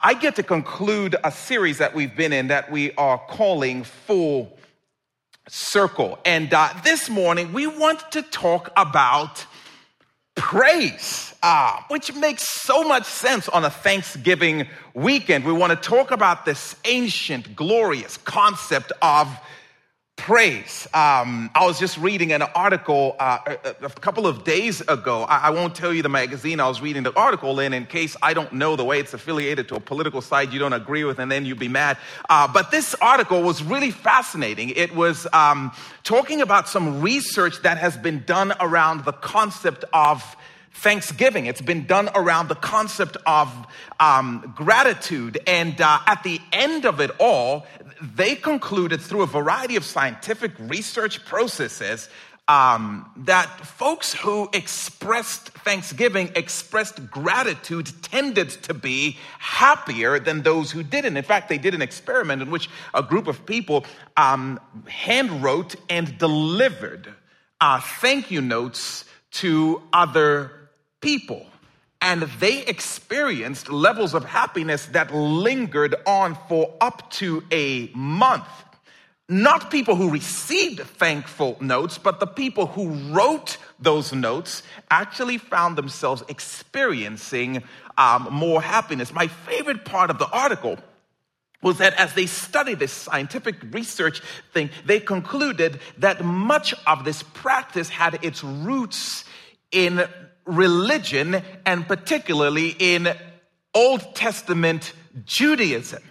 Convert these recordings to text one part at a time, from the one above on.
I get to conclude a series that we've been in that we are calling Full Circle. And uh, this morning, we want to talk about praise, uh, which makes so much sense on a Thanksgiving weekend. We want to talk about this ancient, glorious concept of praise. Um, I was just reading an article uh, a, a, couple of days ago. I, I, won't tell you the magazine I was reading the article in, in case I don't know the way it's affiliated to a political side you don't agree with, and then you'd be mad. Uh, but this article was really fascinating. It was um, talking about some research that has been done around the concept of Thanksgiving. It's been done around the concept of um, gratitude. And uh, at the end of it all, they concluded through a variety of scientific research processes um, that folks who expressed thanksgiving, expressed gratitude, tended to be happier than those who didn't. In fact, they did an experiment in which a group of people um, hand wrote and delivered uh, thank you notes to other people. And they experienced levels of happiness that lingered on for up to a month. Not people who received thankful notes, but the people who wrote those notes actually found themselves experiencing um, more happiness. My favorite part of the article was that as they studied this scientific research thing, they concluded that much of this practice had its roots in religion and particularly in Old Testament Judaism.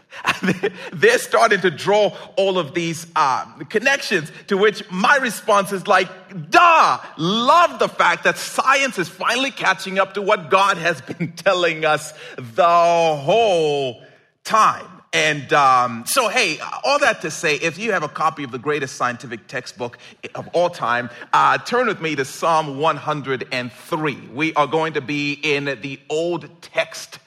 They're starting to draw all of these uh, connections to which my response is like, duh, love the fact that science is finally catching up to what God has been telling us the whole time. And um, so, hey, all that to say, if you have a copy of the greatest scientific textbook of all time, uh, turn with me to Psalm 103. We are going to be in the Old Text,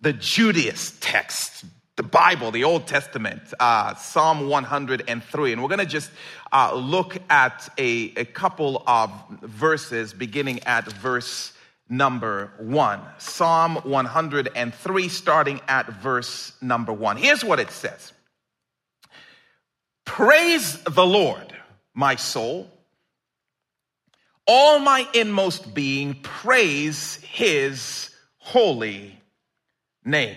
the Judaist text, the Bible, the Old Testament, uh, Psalm 103. And we're going to just uh, look at a, a couple of verses, beginning at verse number one. Psalm 103, starting at verse number one. Here's what it says Praise the Lord, my soul. All my inmost being, praise his holy name.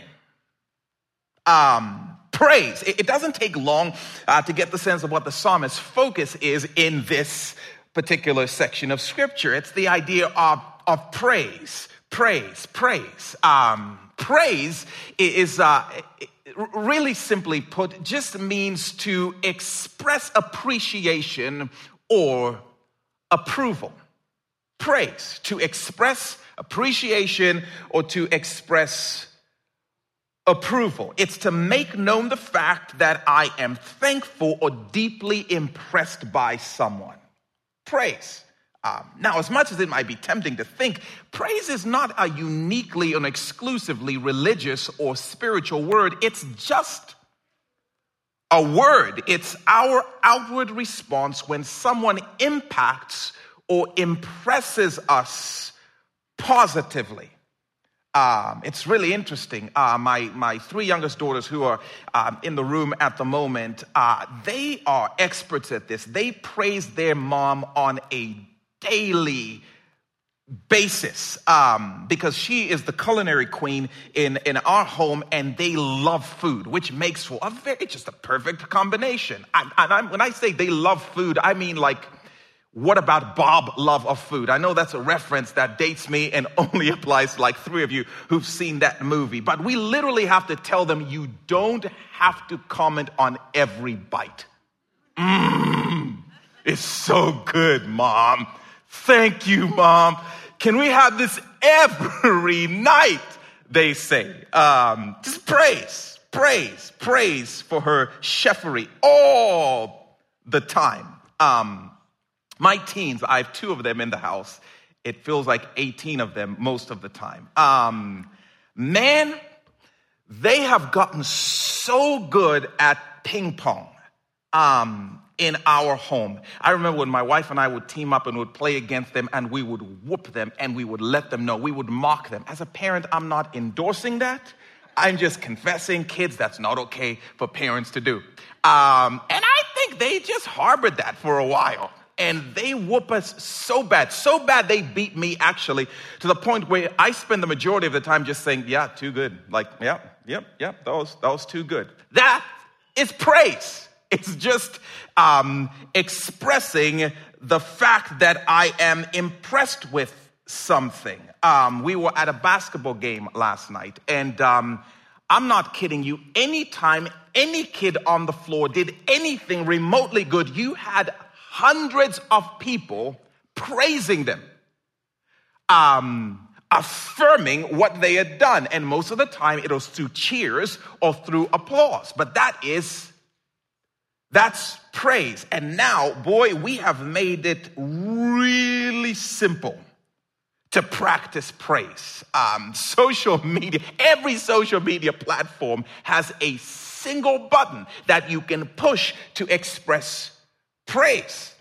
Um, praise. It, doesn't take long uh, to get the sense of what the psalmist's focus is in this particular section of scripture. It's the idea of of praise, praise, praise. Um, praise is uh, really simply put, just means to express appreciation or approval. Praise, to express appreciation or to express approval. It's to make known the fact that I am thankful or deeply impressed by someone. Praise. Um, now, as much as it might be tempting to think, praise is not a uniquely and exclusively religious or spiritual word. It's just a word. It's our outward response when someone impacts or impresses us positively. Um, it's really interesting. Uh, my, my three youngest daughters, who are um, in the room at the moment, uh, they are experts at this. They praise their mom on a daily basis um, because she is the culinary queen in, in our home and they love food which makes for a very just a perfect combination. I, and I, when i say they love food i mean like what about bob love of food? I know that's a reference that dates me and only applies to like three of you who've seen that movie but we literally have to tell them you don't have to comment on every bite. Mmm, it's so good mom Thank you, mom. Can we have this every night? They say. Um, just praise, praise, praise for her chefery all the time. Um, my teens, I have two of them in the house. It feels like 18 of them most of the time. Um, man, they have gotten so good at ping pong. Um, in our home. I remember when my wife and I would team up and would play against them and we would whoop them and we would let them know. We would mock them. As a parent, I'm not endorsing that. I'm just confessing, kids, that's not okay for parents to do. Um, and I think they just harbored that for a while. And they whoop us so bad, so bad they beat me actually to the point where I spend the majority of the time just saying, yeah, too good. Like, yeah, yep, yep, that was, that was too good. That is praise. It's just um, expressing the fact that I am impressed with something. Um, we were at a basketball game last night, and um, I'm not kidding you. Anytime any kid on the floor did anything remotely good, you had hundreds of people praising them, um, affirming what they had done. And most of the time, it was through cheers or through applause. But that is that's praise. And now, boy, we have made it really simple to practice praise. Um, social media, every social media platform has a single button that you can push to express praise.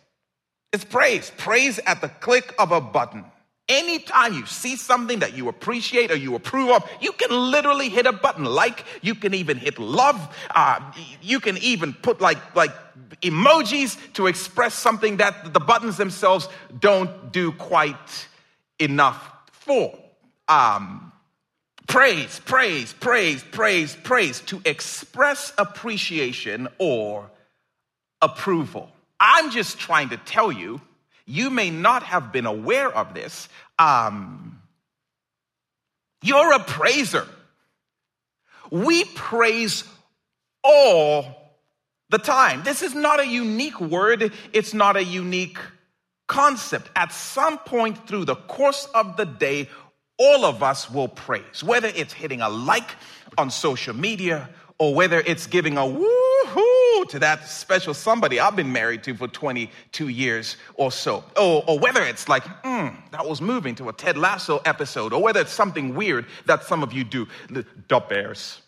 It's praise. Praise at the click of a button. Anytime you see something that you appreciate or you approve of, you can literally hit a button. Like you can even hit love. Uh, you can even put like like emojis to express something that the buttons themselves don't do quite enough for. Um, praise, praise, praise, praise, praise to express appreciation or approval. I'm just trying to tell you you may not have been aware of this. Um, you're a praiser. We praise all the time. This is not a unique word, it's not a unique concept. At some point through the course of the day, all of us will praise, whether it's hitting a like on social media or whether it's giving a to that special somebody I've been married to for 22 years or so, or, or whether it's like, mm, that was moving to a Ted Lasso episode, or whether it's something weird that some of you do. The Bears.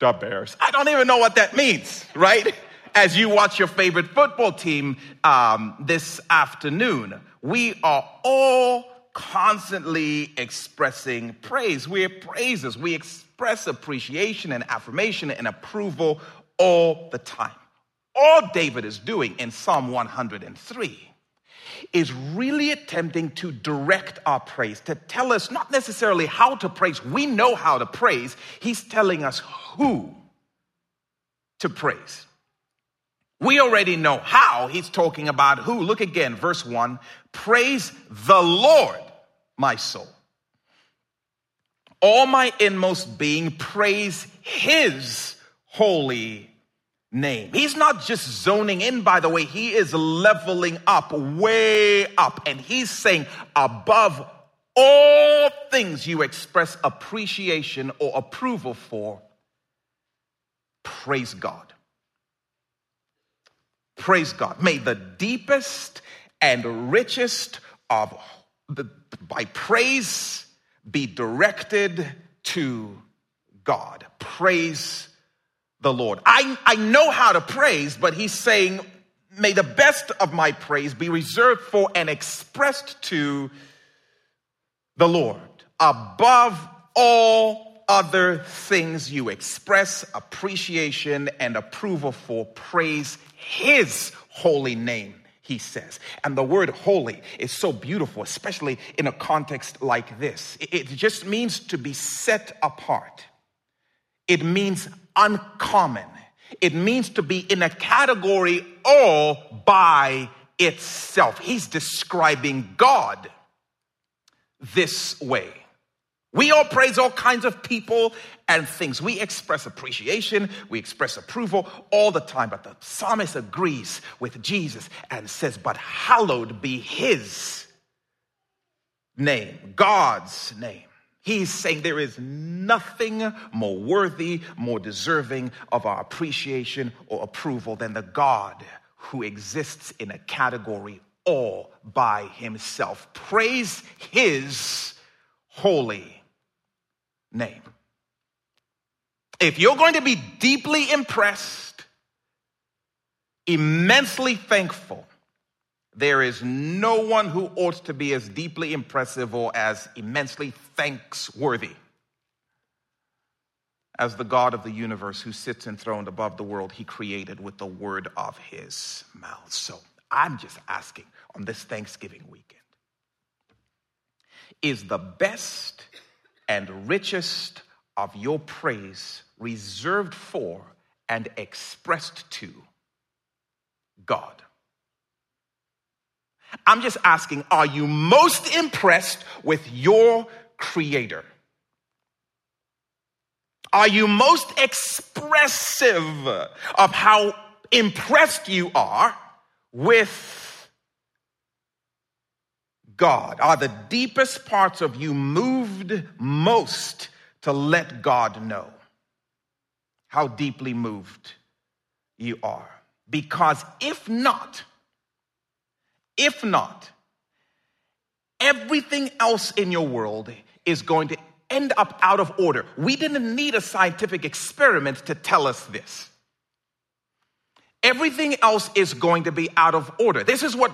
The Bears. I don't even know what that means, right? As you watch your favorite football team um, this afternoon, we are all constantly expressing praise. We're praisers. We express appreciation and affirmation and approval all the time. All David is doing in Psalm 103 is really attempting to direct our praise, to tell us not necessarily how to praise. We know how to praise. He's telling us who to praise. We already know how. He's talking about who. Look again, verse 1 Praise the Lord, my soul. All my inmost being, praise his holy name. He's not just zoning in, by the way, he is leveling up, way up. And he's saying, above all things you express appreciation or approval for, praise God. Praise God. May the deepest and richest of the, by praise be directed to God. Praise the Lord. I, I know how to praise, but he's saying, may the best of my praise be reserved for and expressed to the Lord. Above all other things, you express appreciation and approval for praise his holy name, he says. And the word holy is so beautiful, especially in a context like this. It just means to be set apart, it means uncommon, it means to be in a category all by itself. He's describing God this way. We all praise all kinds of people and things. We express appreciation, we express approval all the time. But the psalmist agrees with Jesus and says, But hallowed be his name, God's name. He's saying there is nothing more worthy, more deserving of our appreciation or approval than the God who exists in a category all by himself. Praise his holy name. If you're going to be deeply impressed, immensely thankful, there is no one who ought to be as deeply impressive or as immensely thanksworthy as the God of the universe who sits enthroned above the world he created with the word of his mouth. So I'm just asking on this Thanksgiving weekend is the best and richest of your praise reserved for and expressed to God? I'm just asking, are you most impressed with your Creator? Are you most expressive of how impressed you are with God? Are the deepest parts of you moved most to let God know how deeply moved you are? Because if not, if not, everything else in your world is going to end up out of order. We didn't need a scientific experiment to tell us this. Everything else is going to be out of order. This is what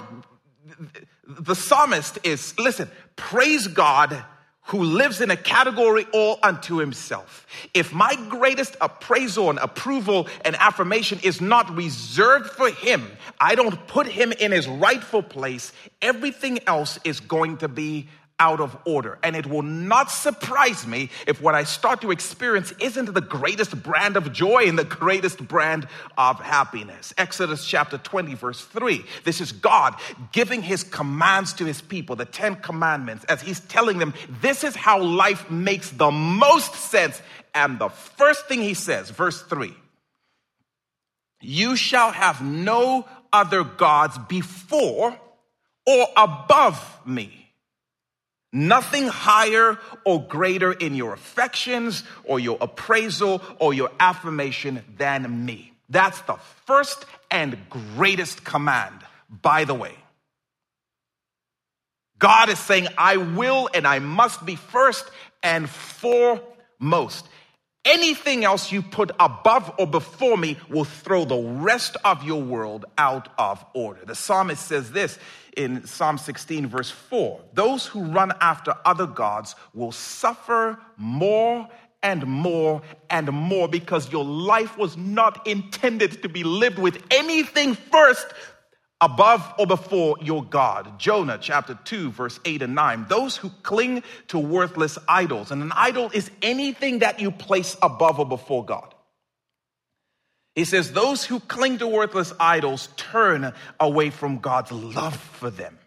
the psalmist is. Listen, praise God who lives in a category all unto himself. If my greatest appraisal and approval and affirmation is not reserved for him, I don't put him in his rightful place, everything else is going to be out of order. And it will not surprise me if what I start to experience isn't the greatest brand of joy and the greatest brand of happiness. Exodus chapter 20, verse 3. This is God giving his commands to his people, the Ten Commandments, as he's telling them, this is how life makes the most sense. And the first thing he says, verse 3 You shall have no other gods before or above me. Nothing higher or greater in your affections or your appraisal or your affirmation than me. That's the first and greatest command, by the way. God is saying, I will and I must be first and foremost. Anything else you put above or before me will throw the rest of your world out of order. The psalmist says this in Psalm 16, verse 4 Those who run after other gods will suffer more and more and more because your life was not intended to be lived with anything first above or before your God. Jonah chapter 2, verse 8 and 9. Those who cling to worthless idols, and an idol is anything that you place above or before God. He says, Those who cling to worthless idols turn away from God's love for them.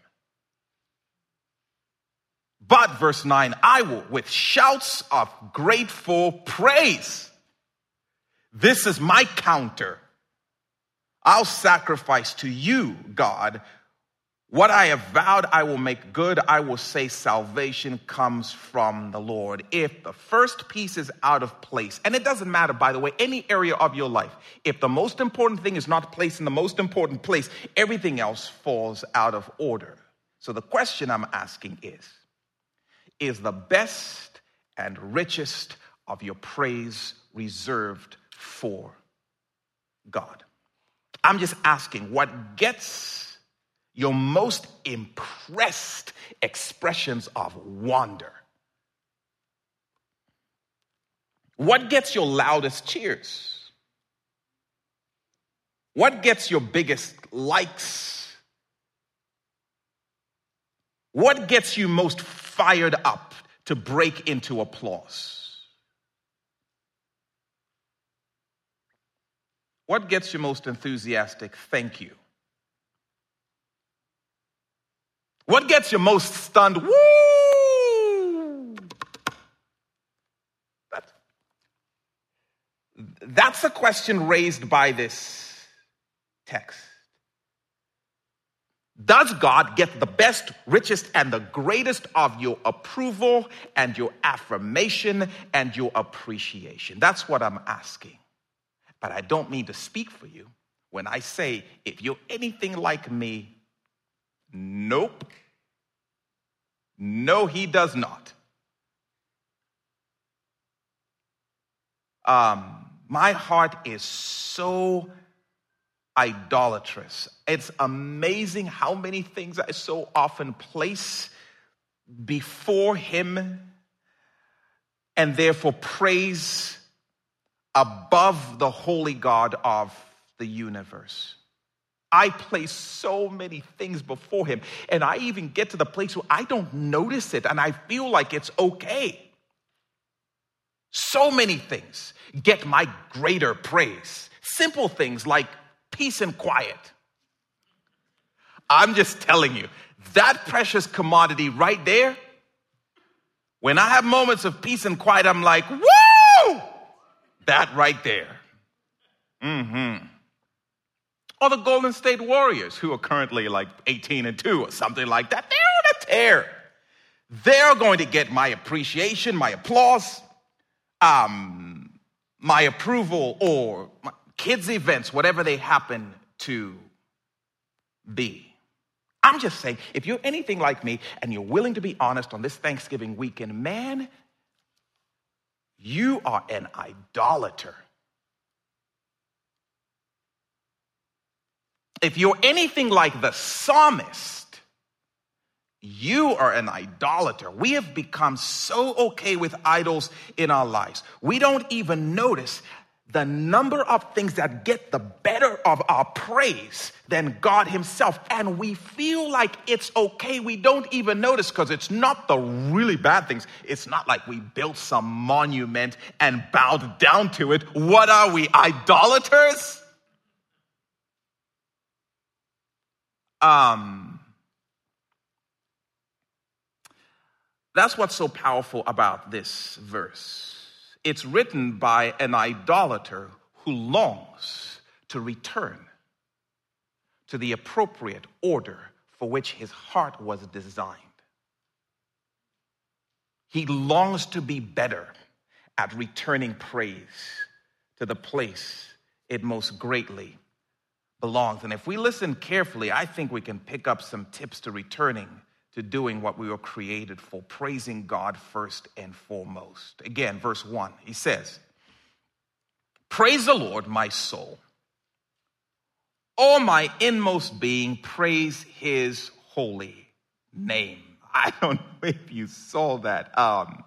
But, verse 9, I will, with shouts of grateful praise. This is my counter I'll sacrifice to you, God. What I have vowed, I will make good. I will say salvation comes from the Lord. If the first piece is out of place, and it doesn't matter, by the way, any area of your life, if the most important thing is not placed in the most important place, everything else falls out of order. So the question I'm asking is Is the best and richest of your praise reserved for God? I'm just asking what gets your most impressed expressions of wonder? What gets your loudest cheers? What gets your biggest likes? What gets you most fired up to break into applause? What gets you most enthusiastic? Thank you. What gets you most stunned? Woo! That's, that's a question raised by this text. Does God get the best, richest, and the greatest of your approval and your affirmation and your appreciation? That's what I'm asking. But I don't mean to speak for you when I say, if you're anything like me, nope. No, he does not. Um, my heart is so idolatrous. It's amazing how many things I so often place before him and therefore praise above the holy God of the universe. I place so many things before him, and I even get to the place where I don't notice it and I feel like it's okay. So many things get my greater praise. Simple things like peace and quiet. I'm just telling you, that precious commodity right there, when I have moments of peace and quiet, I'm like, woo! That right there. Mm hmm or the Golden State Warriors, who are currently like 18 and 2 or something like that. They're on a tear. They're going to get my appreciation, my applause, um, my approval, or my kids' events, whatever they happen to be. I'm just saying, if you're anything like me and you're willing to be honest on this Thanksgiving weekend, man, you are an idolater. If you're anything like the psalmist, you are an idolater. We have become so okay with idols in our lives. We don't even notice the number of things that get the better of our praise than God Himself. And we feel like it's okay. We don't even notice because it's not the really bad things. It's not like we built some monument and bowed down to it. What are we, idolaters? Um, that's what's so powerful about this verse. It's written by an idolater who longs to return to the appropriate order for which his heart was designed. He longs to be better at returning praise to the place it most greatly belongs. And if we listen carefully, I think we can pick up some tips to returning to doing what we were created for, praising God first and foremost. Again, verse 1, he says, Praise the Lord, my soul. All my inmost being, praise his holy name. I don't know if you saw that. Um,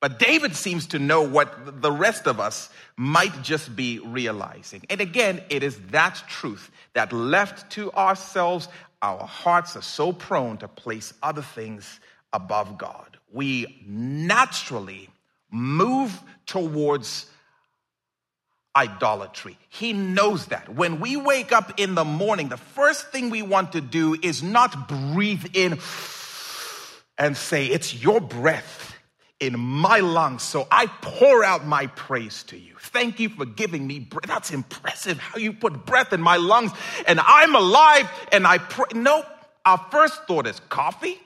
but David seems to know what the rest of us might just be realizing. And again, it is that truth that left to ourselves, our hearts are so prone to place other things above God. We naturally move towards idolatry. He knows that. When we wake up in the morning, the first thing we want to do is not breathe in and say, It's your breath in my lungs. So I pour out my praise to you. Thank you for giving me breath. That's impressive how you put breath in my lungs and I'm alive and I pray. Nope. Our first thought is coffee,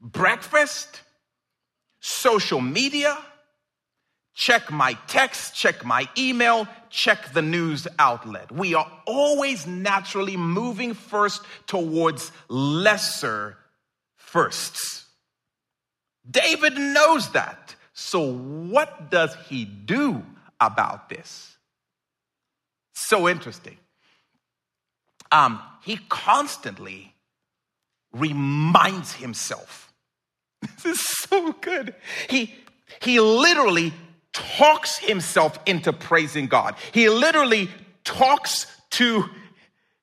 breakfast, social media, check my text, check my email, check the news outlet. We are always naturally moving first towards lesser firsts. David knows that. So, what does he do about this? So interesting. Um, he constantly reminds himself. This is so good. He, he literally talks himself into praising God. He literally talks to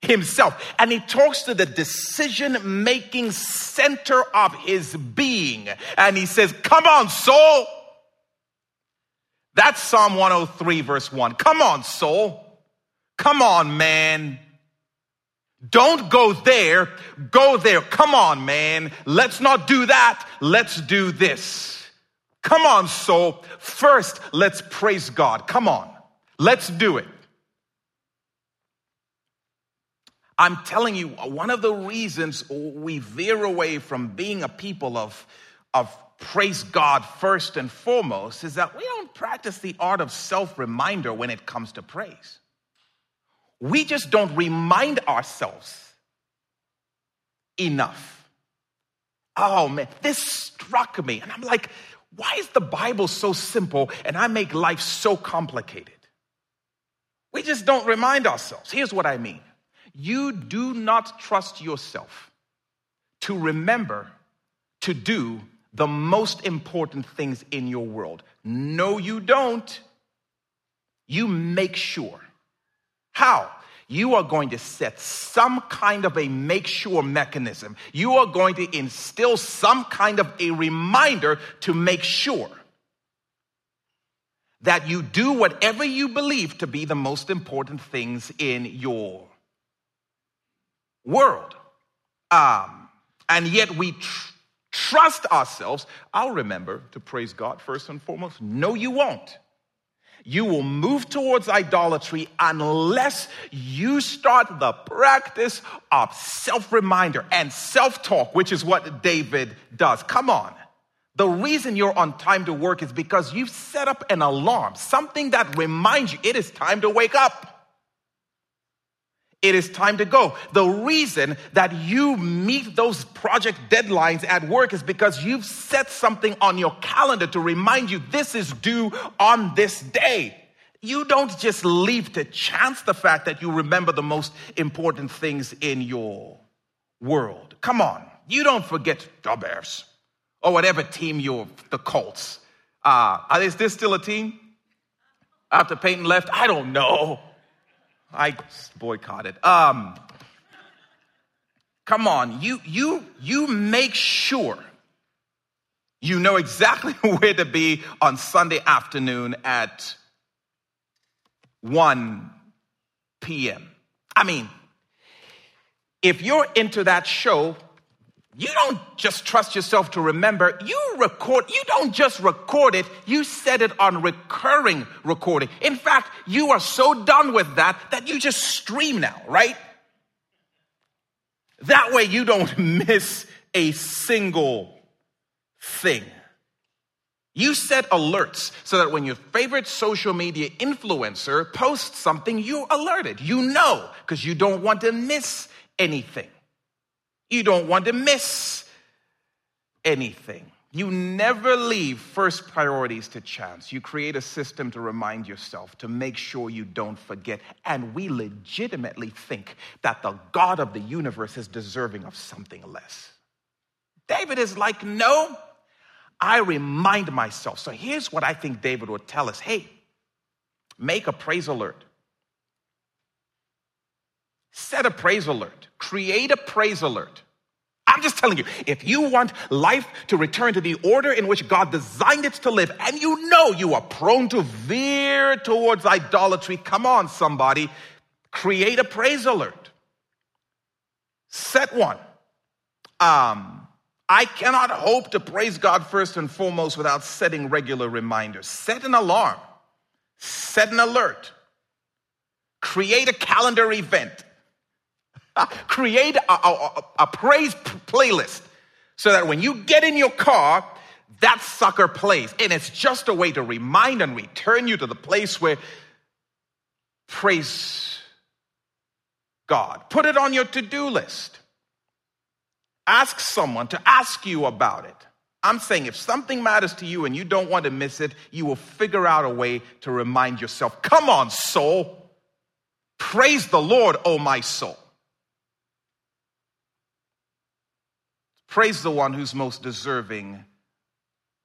himself. And he talks to the decision making center of his being. And he says, Come on, soul. That's Psalm 103, verse 1. Come on, soul. Come on, man. Don't go there. Go there. Come on, man. Let's not do that. Let's do this. Come on, soul. First, let's praise God. Come on. Let's do it. I'm telling you, one of the reasons we veer away from being a people of, of praise God first and foremost is that we don't practice the art of self reminder when it comes to praise. We just don't remind ourselves enough. Oh man, this struck me. And I'm like, why is the Bible so simple and I make life so complicated? We just don't remind ourselves. Here's what I mean you do not trust yourself to remember to do the most important things in your world No, you don't. You make sure. How? You are going to set some kind of a make sure mechanism. You are going to instill some kind of a reminder to make sure that you do whatever you believe to be the most important things in your world. Um, and yet we tr- trust ourselves. I'll remember to praise God first and foremost. No, you won't. You will move towards idolatry unless you start the practice of self reminder and self talk, which is what David does. Come on. The reason you're on time to work is because you've set up an alarm, something that reminds you it is time to wake up. It is time to go. The reason that you meet those project deadlines at work is because you've set something on your calendar to remind you this is due on this day. You don't just leave to chance the fact that you remember the most important things in your world. Come on. You don't forget the Bears or whatever team you're, the Colts. Uh, is this still a team? After Peyton left? I don't know. I boycotted. Um, come on, you you you make sure you know exactly where to be on Sunday afternoon at 1 p.m. I mean, if you're into that show, you don't just trust yourself to remember. You record, you don't just record it, you set it on recurring recording. In fact, you are so done with that that you just stream now, right? That way you don't miss a single thing. You set alerts so that when your favorite social media influencer posts something, you're alerted. You know, because you don't want to miss anything. You don't want to miss anything. You never leave first priorities to chance. You create a system to remind yourself, to make sure you don't forget. And we legitimately think that the God of the universe is deserving of something less. David is like, no, I remind myself. So here's what I think David would tell us hey, make a praise alert. Set a praise alert. Create a praise alert. I'm just telling you, if you want life to return to the order in which God designed it to live, and you know you are prone to veer towards idolatry, come on, somebody, create a praise alert. Set one. Um, I cannot hope to praise God first and foremost without setting regular reminders. Set an alarm, set an alert, create a calendar event. Create a, a, a praise playlist so that when you get in your car, that sucker plays. And it's just a way to remind and return you to the place where praise God. Put it on your to do list. Ask someone to ask you about it. I'm saying if something matters to you and you don't want to miss it, you will figure out a way to remind yourself. Come on, soul. Praise the Lord, oh my soul. Praise the one who's most deserving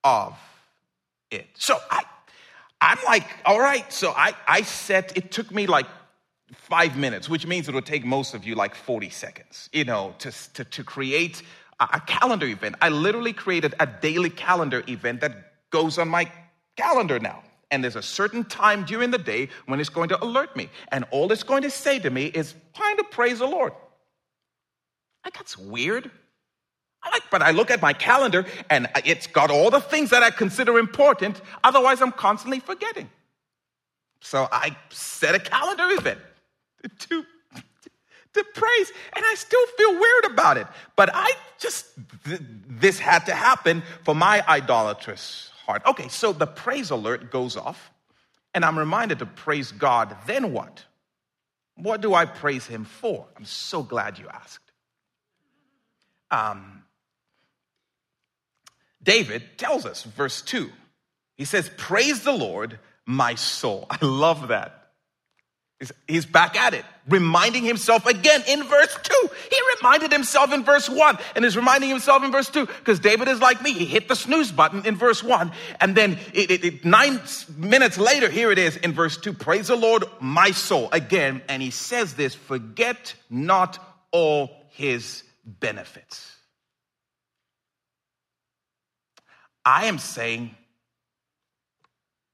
of it. So I, I'm like, all right. So I, I set, it took me like five minutes, which means it will take most of you like 40 seconds, you know, to, to, to create a, a calendar event. I literally created a daily calendar event that goes on my calendar now. And there's a certain time during the day when it's going to alert me. And all it's going to say to me is, time to praise the Lord. Like, that's weird. But I look at my calendar and it's got all the things that I consider important. Otherwise, I'm constantly forgetting. So I set a calendar event to, to praise, and I still feel weird about it. But I just, th- this had to happen for my idolatrous heart. Okay, so the praise alert goes off, and I'm reminded to praise God. Then what? What do I praise Him for? I'm so glad you asked. Um, David tells us, verse 2. He says, Praise the Lord, my soul. I love that. He's back at it, reminding himself again in verse 2. He reminded himself in verse 1 and is reminding himself in verse 2 because David is like me. He hit the snooze button in verse 1. And then it, it, it, nine minutes later, here it is in verse 2 Praise the Lord, my soul. Again, and he says this forget not all his benefits. I am saying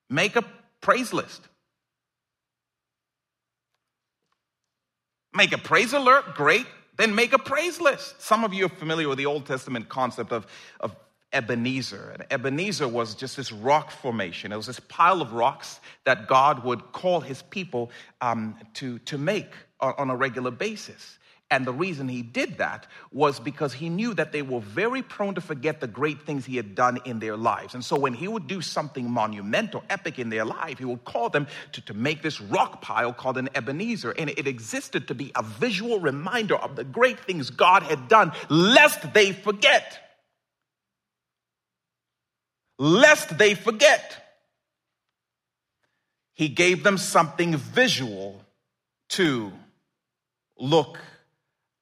make a praise list. Make a praise alert, great. Then make a praise list. Some of you are familiar with the Old Testament concept of, of Ebenezer. And Ebenezer was just this rock formation. It was this pile of rocks that God would call his people um, to, to make on, on a regular basis. And the reason he did that was because he knew that they were very prone to forget the great things he had done in their lives. And so when he would do something monumental, epic in their life, he would call them to, to make this rock pile called an Ebenezer. And it existed to be a visual reminder of the great things God had done, lest they forget. Lest they forget. He gave them something visual to look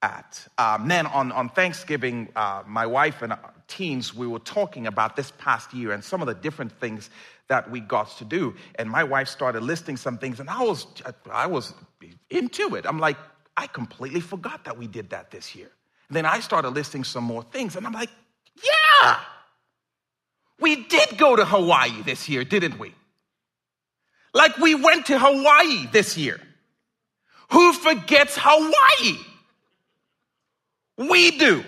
at. Um, then on, on Thanksgiving, uh, my wife and teens, we were talking about this past year and some of the different things that we got to do. And my wife started listing some things, and I was, I was into it. I'm like, I completely forgot that we did that this year. And then I started listing some more things, and I'm like, yeah, we did go to Hawaii this year, didn't we? Like we went to Hawaii this year. Who forgets Hawaii? We do.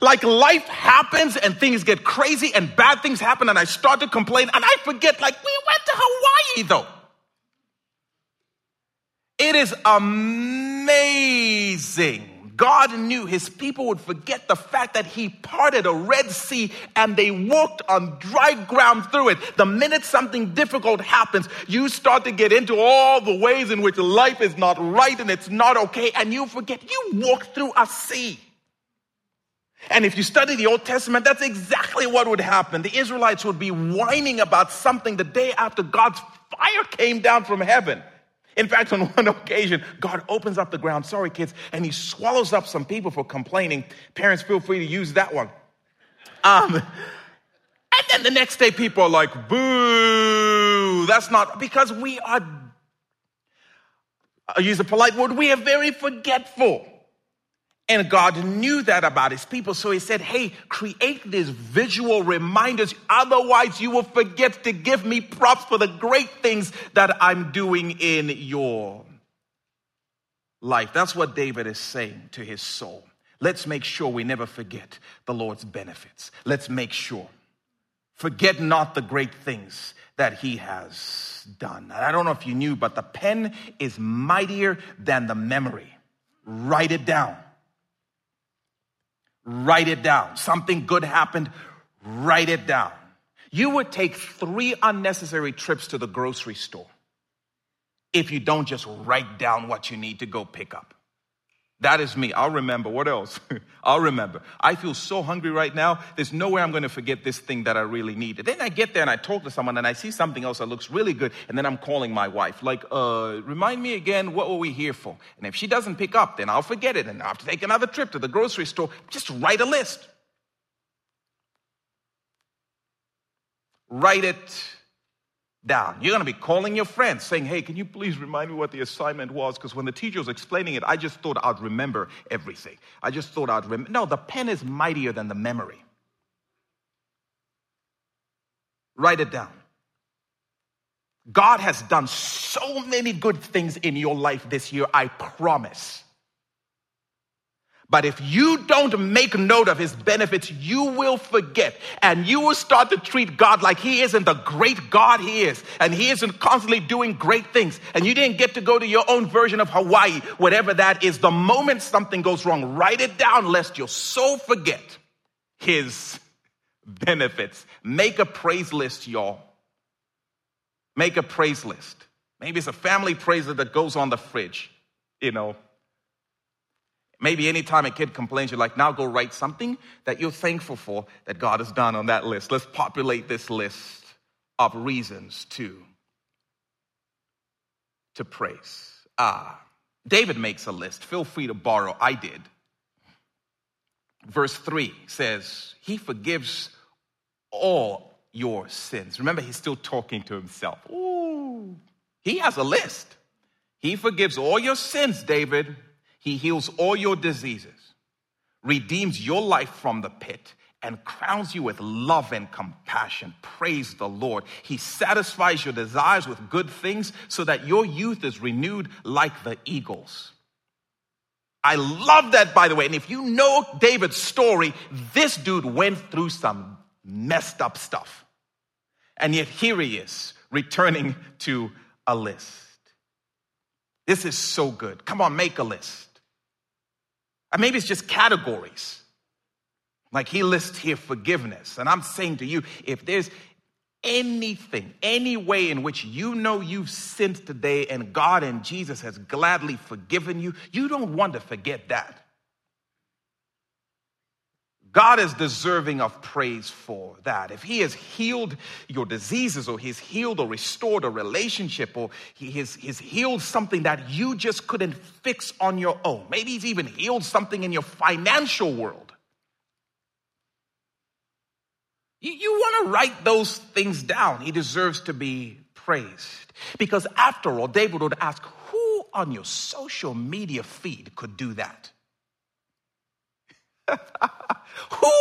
Like life happens and things get crazy and bad things happen and I start to complain and I forget, like, we went to Hawaii though. It is amazing God knew his people would forget the fact that he parted a Red Sea and they walked on dry ground through it. The minute something difficult happens, you start to get into all the ways in which life is not right and it's not okay, and you forget you walked through a sea. And if you study the Old Testament, that's exactly what would happen. The Israelites would be whining about something the day after God's fire came down from heaven. In fact, on one occasion, God opens up the ground, sorry kids, and he swallows up some people for complaining. Parents, feel free to use that one. Um, and then the next day, people are like, boo, that's not, because we are, I'll use a polite word, we are very forgetful. And God knew that about his people. So he said, Hey, create these visual reminders. Otherwise, you will forget to give me props for the great things that I'm doing in your life. That's what David is saying to his soul. Let's make sure we never forget the Lord's benefits. Let's make sure. Forget not the great things that he has done. I don't know if you knew, but the pen is mightier than the memory. Write it down. Write it down. Something good happened, write it down. You would take three unnecessary trips to the grocery store if you don't just write down what you need to go pick up. That is me. I'll remember. What else? I'll remember. I feel so hungry right now. There's no way I'm going to forget this thing that I really need. And then I get there and I talk to someone and I see something else that looks really good. And then I'm calling my wife, like, uh, remind me again, what were we here for? And if she doesn't pick up, then I'll forget it and I'll have to take another trip to the grocery store. Just write a list. Write it down. You're going to be calling your friends saying, Hey, can you please remind me what the assignment was? Because when the teacher was explaining it, I just thought I'd remember everything. I just thought I'd remember. No, the pen is mightier than the memory. Write it down. God has done so many good things in your life this year, I promise. But if you don't make note of his benefits, you will forget and you will start to treat God like he isn't the great God he is and he isn't constantly doing great things. And you didn't get to go to your own version of Hawaii, whatever that is. The moment something goes wrong, write it down lest you'll so forget his benefits. Make a praise list, y'all. Make a praise list. Maybe it's a family praise that goes on the fridge, you know Maybe anytime a kid complains, you're like, now go write something that you're thankful for that God has done on that list. Let's populate this list of reasons to, to praise. Ah, David makes a list. Feel free to borrow. I did. Verse 3 says, He forgives all your sins. Remember, he's still talking to himself. Ooh, he has a list. He forgives all your sins, David. He heals all your diseases, redeems your life from the pit, and crowns you with love and compassion. Praise the Lord. He satisfies your desires with good things so that your youth is renewed like the eagles. I love that, by the way. And if you know David's story, this dude went through some messed up stuff. And yet here he is, returning to a list. This is so good. Come on, make a list. Maybe it's just categories. Like he lists here forgiveness. And I'm saying to you, if there's anything, any way in which you know you've sinned today and God and Jesus has gladly forgiven you, you don't want to forget that. God is deserving of praise for that. If He has healed your diseases, or He's healed or restored a relationship, or He has He's healed something that you just couldn't fix on your own, maybe He's even healed something in your financial world. You, you want to write those things down. He deserves to be praised. Because after all, David would ask, who on your social media feed could do that? who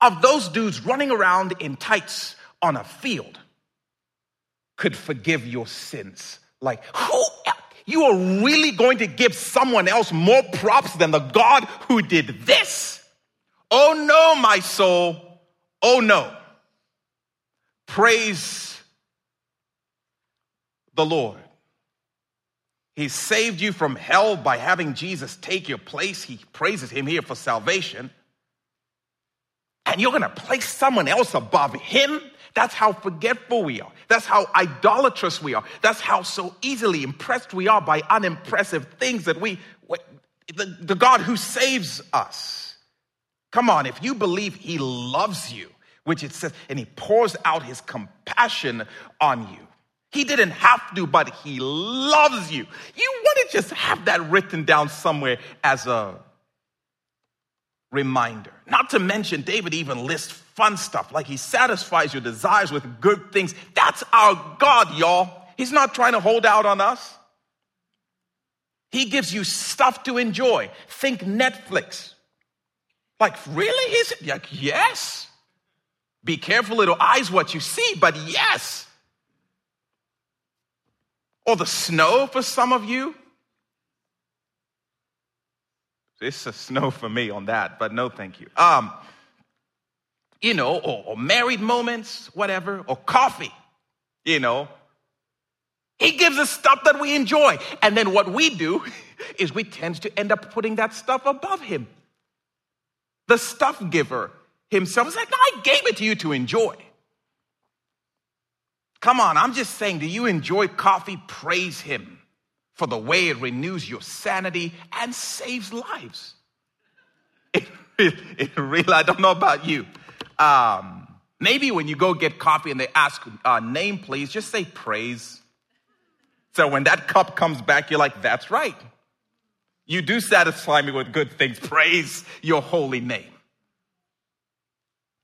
of those dudes running around in tights on a field could forgive your sins? Like, who? You are really going to give someone else more props than the God who did this? Oh no, my soul. Oh no. Praise the Lord. He saved you from hell by having Jesus take your place. He praises him here for salvation. And you're going to place someone else above him? That's how forgetful we are. That's how idolatrous we are. That's how so easily impressed we are by unimpressive things that we, the, the God who saves us. Come on, if you believe he loves you, which it says, and he pours out his compassion on you. He didn't have to, but he loves you. You want to just have that written down somewhere as a reminder. Not to mention, David even lists fun stuff like he satisfies your desires with good things. That's our God, y'all. He's not trying to hold out on us. He gives you stuff to enjoy. Think Netflix. Like, really? Is it? Like, yes. Be careful, little eyes, what you see, but yes. Or the snow for some of you. It's a snow for me on that, but no thank you. Um, you know, or, or married moments, whatever, or coffee, you know. He gives us stuff that we enjoy. And then what we do is we tend to end up putting that stuff above him. The stuff giver himself is like, no, I gave it to you to enjoy. Come on, I'm just saying, do you enjoy coffee? Praise him for the way it renews your sanity and saves lives. It, really, I don't know about you. Um, maybe when you go get coffee and they ask, uh, name please, just say praise. So when that cup comes back, you're like, that's right. You do satisfy me with good things. Praise your holy name.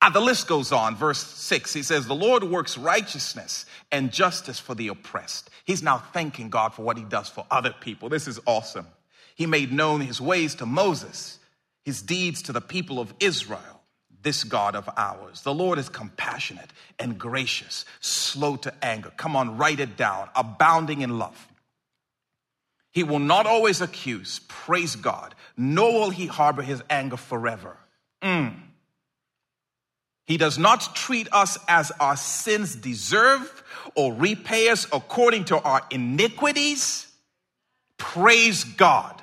And the list goes on. Verse 6, he says, The Lord works righteousness and justice for the oppressed. He's now thanking God for what he does for other people. This is awesome. He made known his ways to Moses, his deeds to the people of Israel. This God of ours. The Lord is compassionate and gracious, slow to anger. Come on, write it down. Abounding in love he will not always accuse, praise God, nor will he harbor his anger forever. Mm. He does not treat us as our sins deserve or repay us according to our iniquities. Praise God.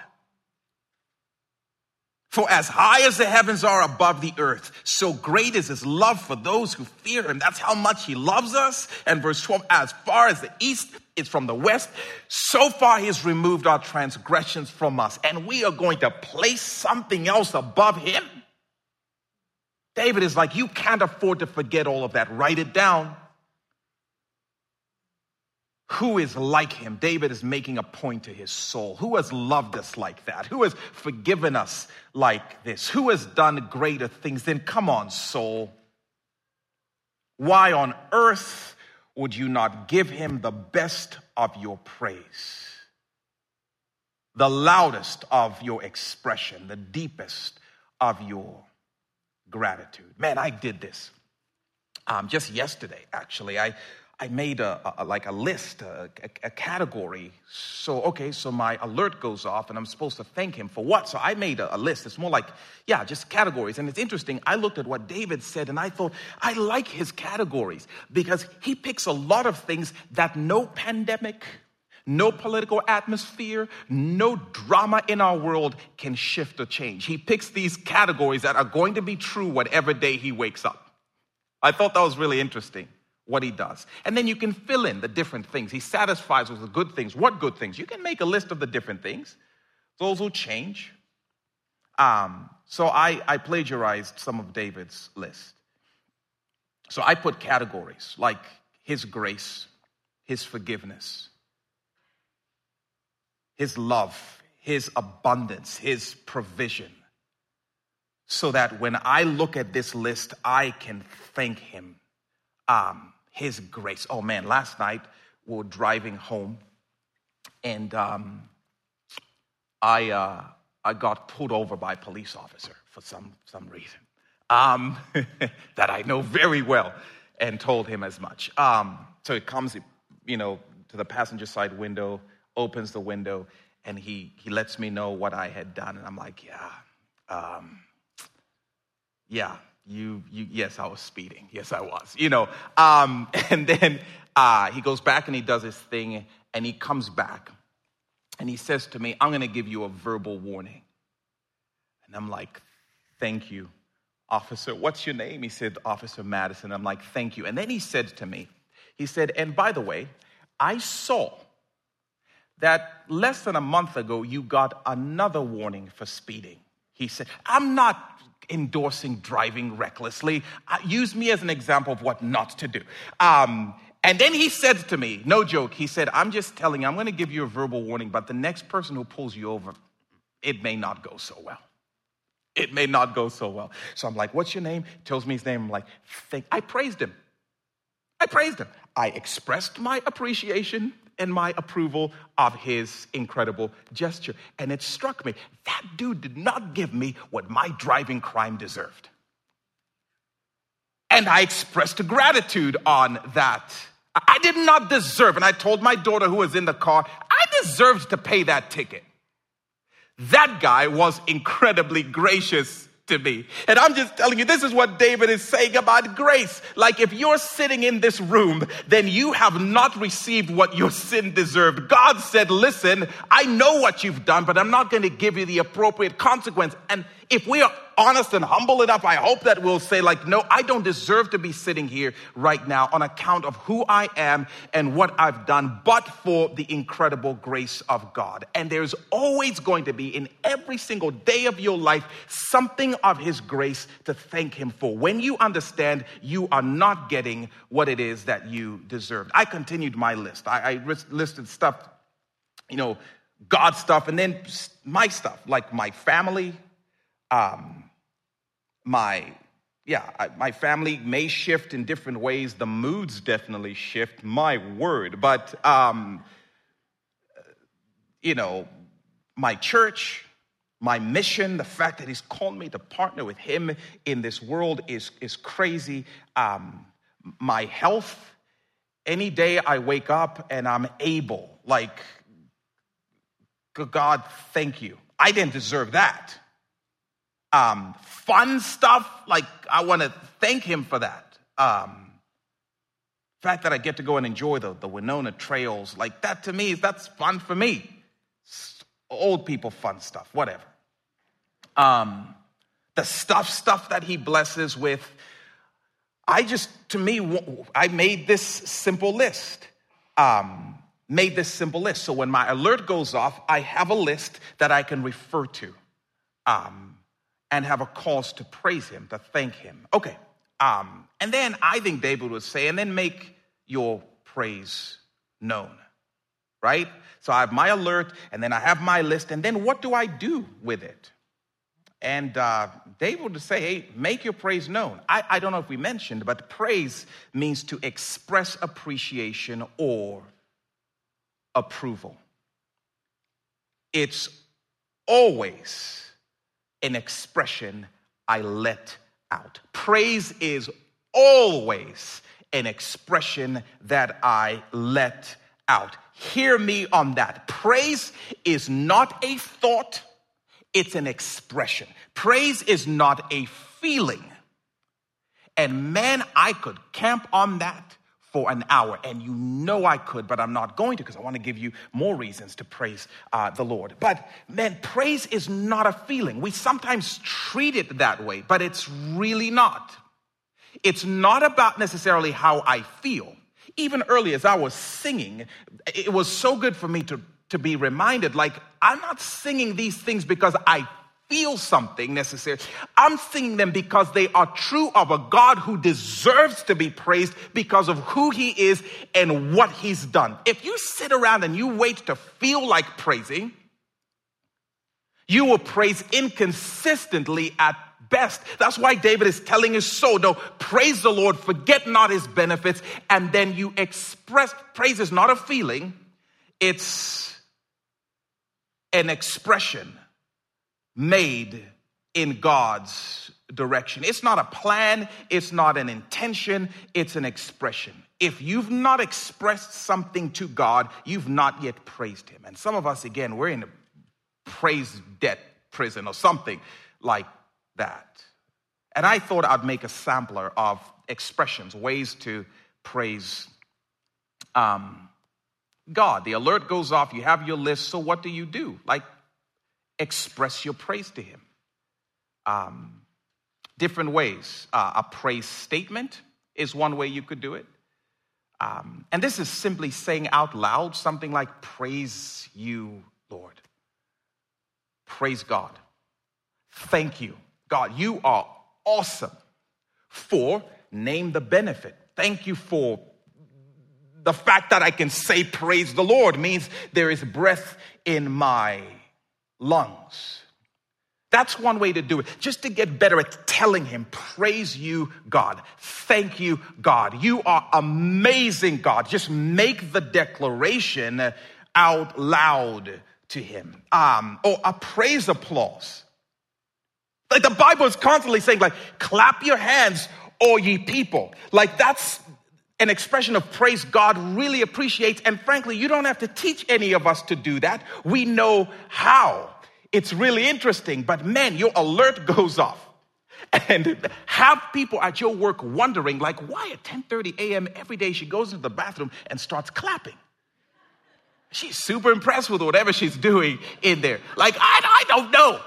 For as high as the heavens are above the earth, so great is his love for those who fear him. That's how much he loves us. And verse 12, as far as the east is from the west, so far he has removed our transgressions from us. And we are going to place something else above him. David is like, you can't afford to forget all of that. Write it down. Who is like him? David is making a point to his soul. Who has loved us like that? Who has forgiven us like this? Who has done greater things? Then come on, soul. Why on earth would you not give him the best of your praise? The loudest of your expression, the deepest of your gratitude. Man, I did this um, just yesterday, actually. I, I made a, a, like a list, a, a, category. So okay, so my alert goes off, and I'm supposed to thank him for what? So I made a, list. It's more like yeah, just categories. And it's interesting. I looked at what David said, and I thought I like his categories because he picks a lot of things that no pandemic, no political atmosphere, no drama in our world can shift or change. He picks these categories that are going to be true whatever day he wakes up. I thought that was really interesting what he does. And then you can fill in the different things. He satisfies with the good things. What good things? You can make a list of the different things. Those will change. Um, so I, I plagiarized some of David's list. So I put categories like his grace, his forgiveness, his love, his abundance, his provision. So that when I look at this list, I can thank him um, his grace. Oh man, last night we were driving home and um, I, uh, I got pulled over by a police officer for some, some reason um, that I know very well and told him as much. Um, so it comes, you know, to the passenger side window, opens the window, and he, he lets me know what I had done. And I'm like, yeah, um, yeah, you, you, yes, I was speeding. Yes, I was, you know. Um, and then uh, he goes back and he does his thing and he comes back and he says to me, I'm going to give you a verbal warning. And I'm like, thank you, officer. What's your name? He said, Officer Madison. I'm like, thank you. And then he said to me, he said, and by the way, I saw that less than a month ago you got another warning for speeding. He said, I'm not endorsing driving recklessly. Uh, use me as an example of what not to do. Um, and then he said to me, no joke, he said, I'm just telling you, I'm going to give you a verbal warning, but the next person who pulls you over, it may not go so well. It may not go so well. So I'm like, what's your name? He tells me his name. I'm like, Thank. I praised him. I praised him. I expressed my appreciation and my approval of his incredible gesture. And it struck me that dude did not give me what my driving crime deserved. And I expressed gratitude on that. I did not deserve, and I told my daughter who was in the car, I deserved to pay that ticket. That guy was incredibly gracious to me. And I'm just telling you, this is what David is saying about grace. Like if you're sitting in this room, then you have not received what your sin deserved. God said, listen, I know what you've done, but I'm not going to give you the appropriate consequence. And if we are honest and humble enough, I hope that we'll say, like, no, I don't deserve to be sitting here right now on account of who I am and what I've done, but for the incredible grace of God. And there's always going to be, in every single day of your life, something of His grace to thank Him for. When you understand you are not getting what it is that you deserved. I continued my list. I, I listed stuff, you know, God stuff, and then my stuff, like my family, um, my yeah, I, my family may shift in different ways. The moods definitely shift. My word, but um, you know, my church, my mission, the fact that He's called me to partner with Him in this world is is crazy. Um, my health. Any day I wake up and I'm able, like, God, thank you. I didn't deserve that um, fun stuff. Like, I want to thank him for that. Um, fact that I get to go and enjoy the, the Winona trails, like that to me, that's fun for me. Old people fun stuff, whatever. Um, the stuff, stuff that he blesses with. I just, to me, I made this simple list. Um, made this simple list. So when my alert goes off, I have a list that I can refer to. Um, and have a cause to praise him, to thank him. Okay. Um, and then I think David would say, and then make your praise known, right? So I have my alert and then I have my list, and then what do I do with it? And uh, David would say, hey, make your praise known. I, I don't know if we mentioned, but praise means to express appreciation or approval. It's always an expression I let out. Praise is always an expression that I let out. Hear me on that. Praise is not a thought, it's an expression. Praise is not a feeling. And man, I could camp on that for an hour. And you know I could, but I'm not going to because I want to give you more reasons to praise uh, the Lord. But man, praise is not a feeling. We sometimes treat it that way, but it's really not. It's not about necessarily how I feel. Even earlier, as I was singing, it was so good for me to, to be reminded like, I'm not singing these things because I feel something necessary. I'm singing them because they are true of a God who deserves to be praised because of who he is and what he's done. If you sit around and you wait to feel like praising, you will praise inconsistently at best. That's why David is telling his soul, no, praise the Lord, forget not his benefits. And then you express praise is not a feeling, it's an expression made in God's direction. It's not a plan, it's not an intention, it's an expression. If you've not expressed something to God, you've not yet praised Him. And some of us, again, we're in a praise debt prison or something like that. And I thought I'd make a sampler of expressions, ways to praise um, God. The alert goes off, you have your list, so what do you do? Like express your praise to Him. Um, different ways. Uh, a praise statement is one way you could do it. Um, and this is simply saying out loud something like, Praise you, Lord. Praise God. Thank you, God. You are awesome. For name the benefit. Thank you for the fact that I can say praise the Lord means there is breath in my lungs. That's one way to do it, just to get better at telling him, Praise you, God. Thank you, God. You are amazing, God. Just make the declaration out loud to him. Um, or a praise applause. Like the Bible is constantly saying, like, clap your hands, all ye people. Like that's an expression of praise God really appreciates. And frankly, you don't have to teach any of us to do that. We know how. It's really interesting, but man, your alert goes off. And have people at your work wondering, like, why at 10:30 a.m. every day she goes into the bathroom and starts clapping? She's super impressed with whatever she's doing in there. Like, I, I don't know.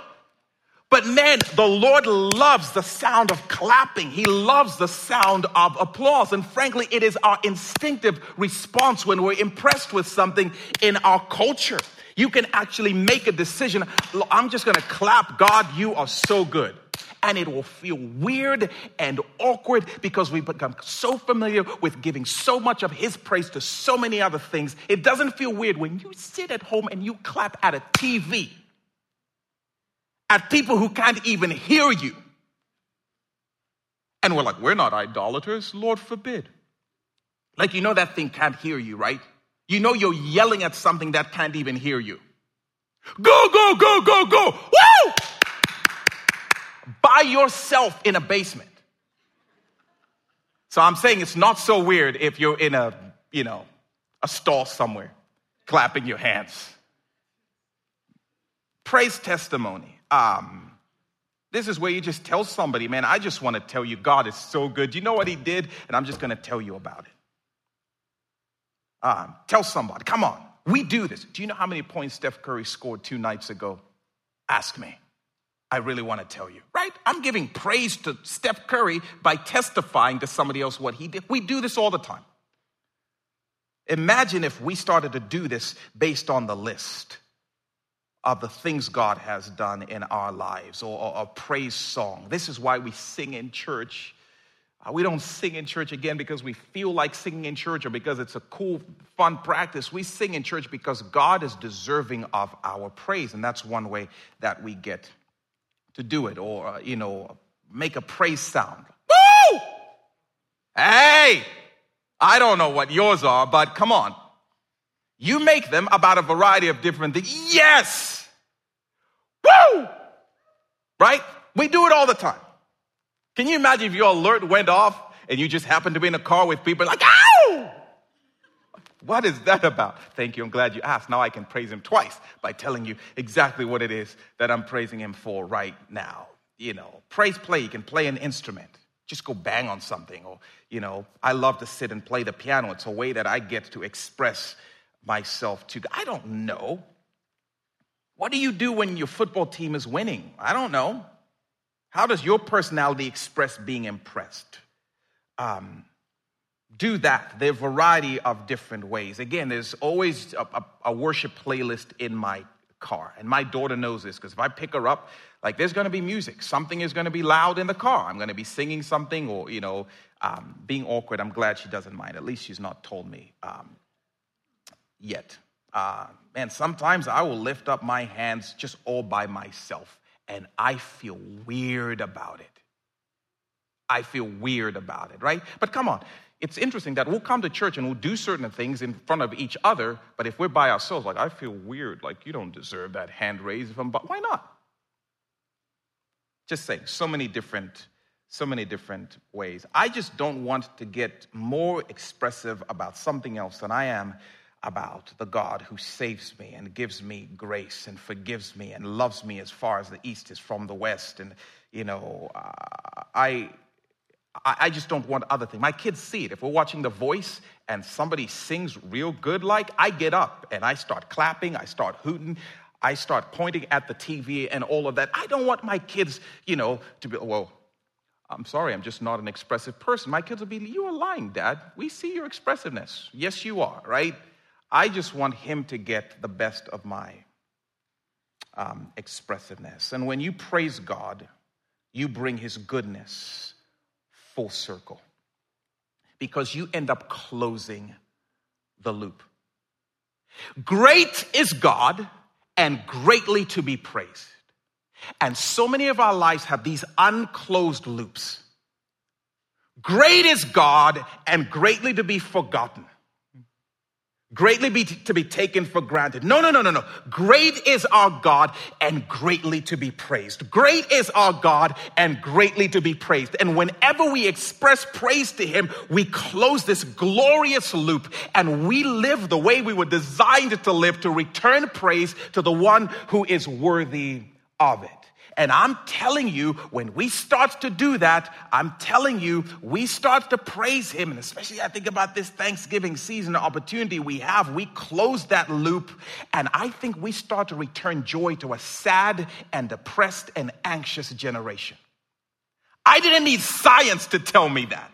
But man, the Lord loves the sound of clapping. He loves the sound of applause. And frankly, it is our instinctive response when we're impressed with something in our culture. You can actually make a decision. I'm just going to clap. God, you are so good. And it will feel weird and awkward because we become so familiar with giving so much of His praise to so many other things. It doesn't feel weird when you sit at home and you clap at a TV at people who can't even hear you. And we're like, we're not idolaters, Lord forbid. Like, you know, that thing can't hear you, right? You know, you're yelling at something that can't even hear you. Go, go, go, go, go. Woo! By yourself in a basement. So I'm saying it's not so weird if you're in a, you know, a stall somewhere, clapping your hands. Praise testimony. Um, this is where you just tell somebody, man, I just want to tell you God is so good. You know what he did? And I'm just going to tell you about it. Um, tell somebody, come on, we do this. Do you know how many points Steph Curry scored two nights ago? Ask me. I really want to tell you, right? I'm giving praise to Steph Curry by testifying to somebody else what he did. We do this all the time. Imagine if we started to do this based on the list of the things God has done in our lives or, a praise song. This is why we sing in church. Uh, we don't sing in church again because we feel like singing in church or because it's a cool, fun practice. We sing in church because God is deserving of our praise. And that's one way that we get to do it or, uh, you know, make a praise sound. Woo! Hey! I don't know what yours are, but come on. You make them about a variety of different things. Yes! Woo! Right? We do it all the time. Can you imagine if your alert went off and you just happened to be in a car with people like, ow! What is that about? Thank you. I'm glad you asked. Now I can praise him twice by telling you exactly what it is that I'm praising him for right now. You know, praise play. You can play an instrument. Just go bang on something. Or, you know, I love to sit and play the piano. It's a way that I get to express myself to God. I don't know. What do you do when your football team is winning? I don't know. How does your personality express being impressed? Um, do that. There are a variety of different ways. Again, there's always a, a, a worship playlist in my car. And my daughter knows this because if I pick her up, like there's going to be music. Something is going to be loud in the car. I'm going to be singing something or, you know, um, being awkward. I'm glad she doesn't mind. At least she's not told me um, yet. Uh, man, sometimes I will lift up my hands just all by myself and I feel weird about it. I feel weird about it, right? But come on, it's interesting that we'll come to church and we'll do certain things in front of each other, but if we're by ourselves, like, I feel weird, like, you don't deserve that hand raised if I'm, but why not? Just saying, so many different, so many different ways. I just don't want to get more expressive about something else than I am about the God who saves me and gives me grace and forgives me and loves me as far as the east is from the west. And, you know, uh, I, I just don't want other things. My kids see it. If we're watching The Voice and somebody sings real good, like, I get up and I start clapping, I start hooting. I start pointing at the TV and all of that. I don't want my kids, you know, to be, well, I'm sorry, I'm just not an expressive person. My kids will be, You are lying, Dad. We see your expressiveness. Yes, you are, right? I just want him to get the best of my um, expressiveness. And when you praise God, you bring his goodness full circle because you end up closing the loop. Great is God and greatly to be praised. And so many of our lives have these unclosed loops. Great is God and greatly to be forgotten greatly be t- to be taken for granted. No, no, no, no, no. Great is our God and greatly to be praised. Great is our God and greatly to be praised. And whenever we express praise to Him, we close this glorious loop and we live the way we were designed to live to return praise to the one who is worthy of it. And I'm telling you, when we start to do that, I'm telling you, we start to praise Him. And especially, I think about this Thanksgiving season opportunity we have. We close that loop, and I think we start to return joy to a sad and depressed and anxious generation. I didn't need science to tell me that.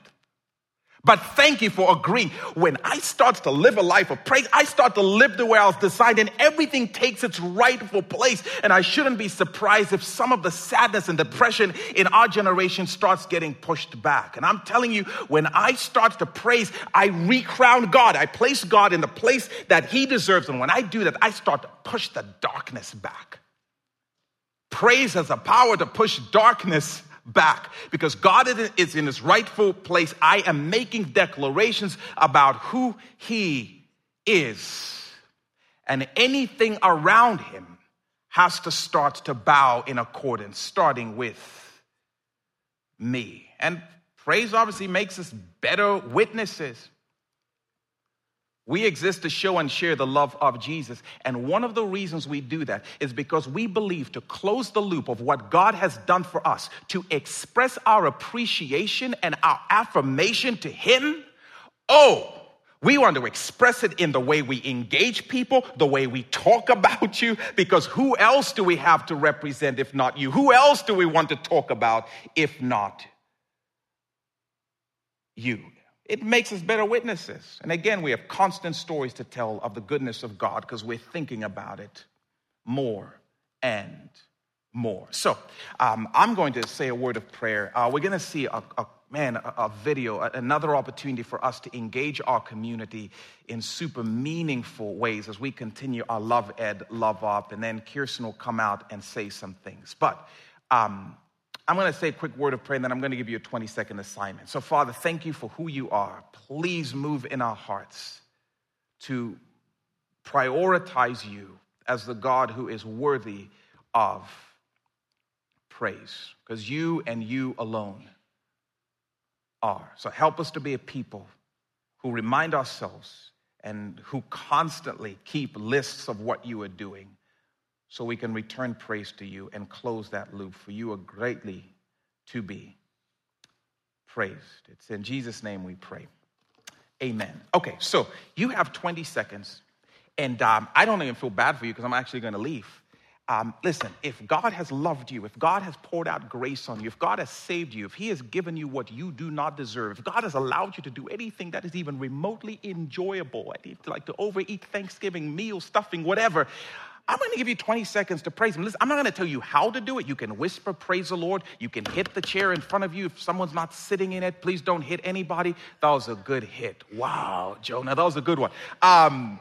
But thank you for agreeing. When I start to live a life of praise, I start to live the way I was designed, and everything takes its rightful place. And I shouldn't be surprised if some of the sadness and depression in our generation starts getting pushed back. And I'm telling you, when I start to praise, I recrown God. I place God in the place that He deserves. And when I do that, I start to push the darkness back. Praise has a power to push darkness back because God is in his rightful place. I am making declarations about who he is. And anything around him has to start to bow in accordance, starting with me. And praise obviously makes us better witnesses. We exist to show and share the love of Jesus. And one of the reasons we do that is because we believe to close the loop of what God has done for us, to express our appreciation and our affirmation to Him. Oh, we want to express it in the way we engage people, the way we talk about you, because who else do we have to represent if not you? Who else do we want to talk about if not you? It makes us better witnesses. And again, we have constant stories to tell of the goodness of God because we're thinking about it more and more. So um, I'm going to say a word of prayer. Uh, we're going to see a, a, man, a, a video, another opportunity for us to engage our community in super meaningful ways as we continue our Love Ed, Love Up, and then Kirsten will come out and say some things. But um, I'm going to say a quick word of prayer, and then I'm going to give you a 20 second assignment. So, Father, thank you for who you are. Please move in our hearts to prioritize you as the God who is worthy of praise, because you and you alone are. So help us to be a people who remind ourselves and who constantly keep lists of what you are doing so we can return praise to you and close that loop. For you are greatly to be praised. It's in Jesus' name we pray. Amen. Okay, so you have 20 seconds, and um, I don't even feel bad for you because I'm actually going to leave. Um, listen, if God has loved you, if God has poured out grace on you, if God has saved you, if He has given you what you do not deserve, if God has allowed you to do anything that is even remotely enjoyable, like to overeat Thanksgiving meal, stuffing, whatever, I'm going to give you 20 seconds to praise Him. Listen, I'm not going to tell you how to do it. You can whisper, praise the Lord. You can hit the chair in front of you. If someone's not sitting in it, please don't hit anybody. That was a good hit. Wow, Jonah, that was a good one. Um,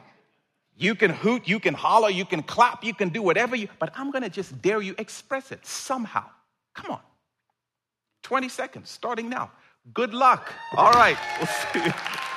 you can hoot, you can holler, you can clap, you can do whatever you, but I'm gonna just dare you express it somehow. Come on. 20 seconds, starting now. Good luck. All right, we'll see you.